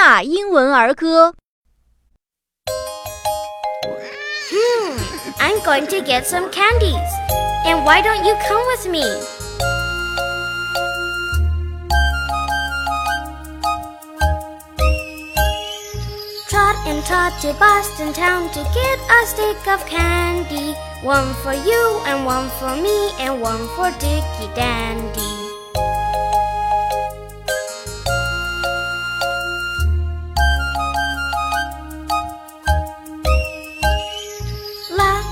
娜英文儿歌。Hmm, I'm going to get some candies. And why don't you come with me? Trot and trot to Boston town to get a stick of candy. One for you and one for me and one for Dickie Dandy.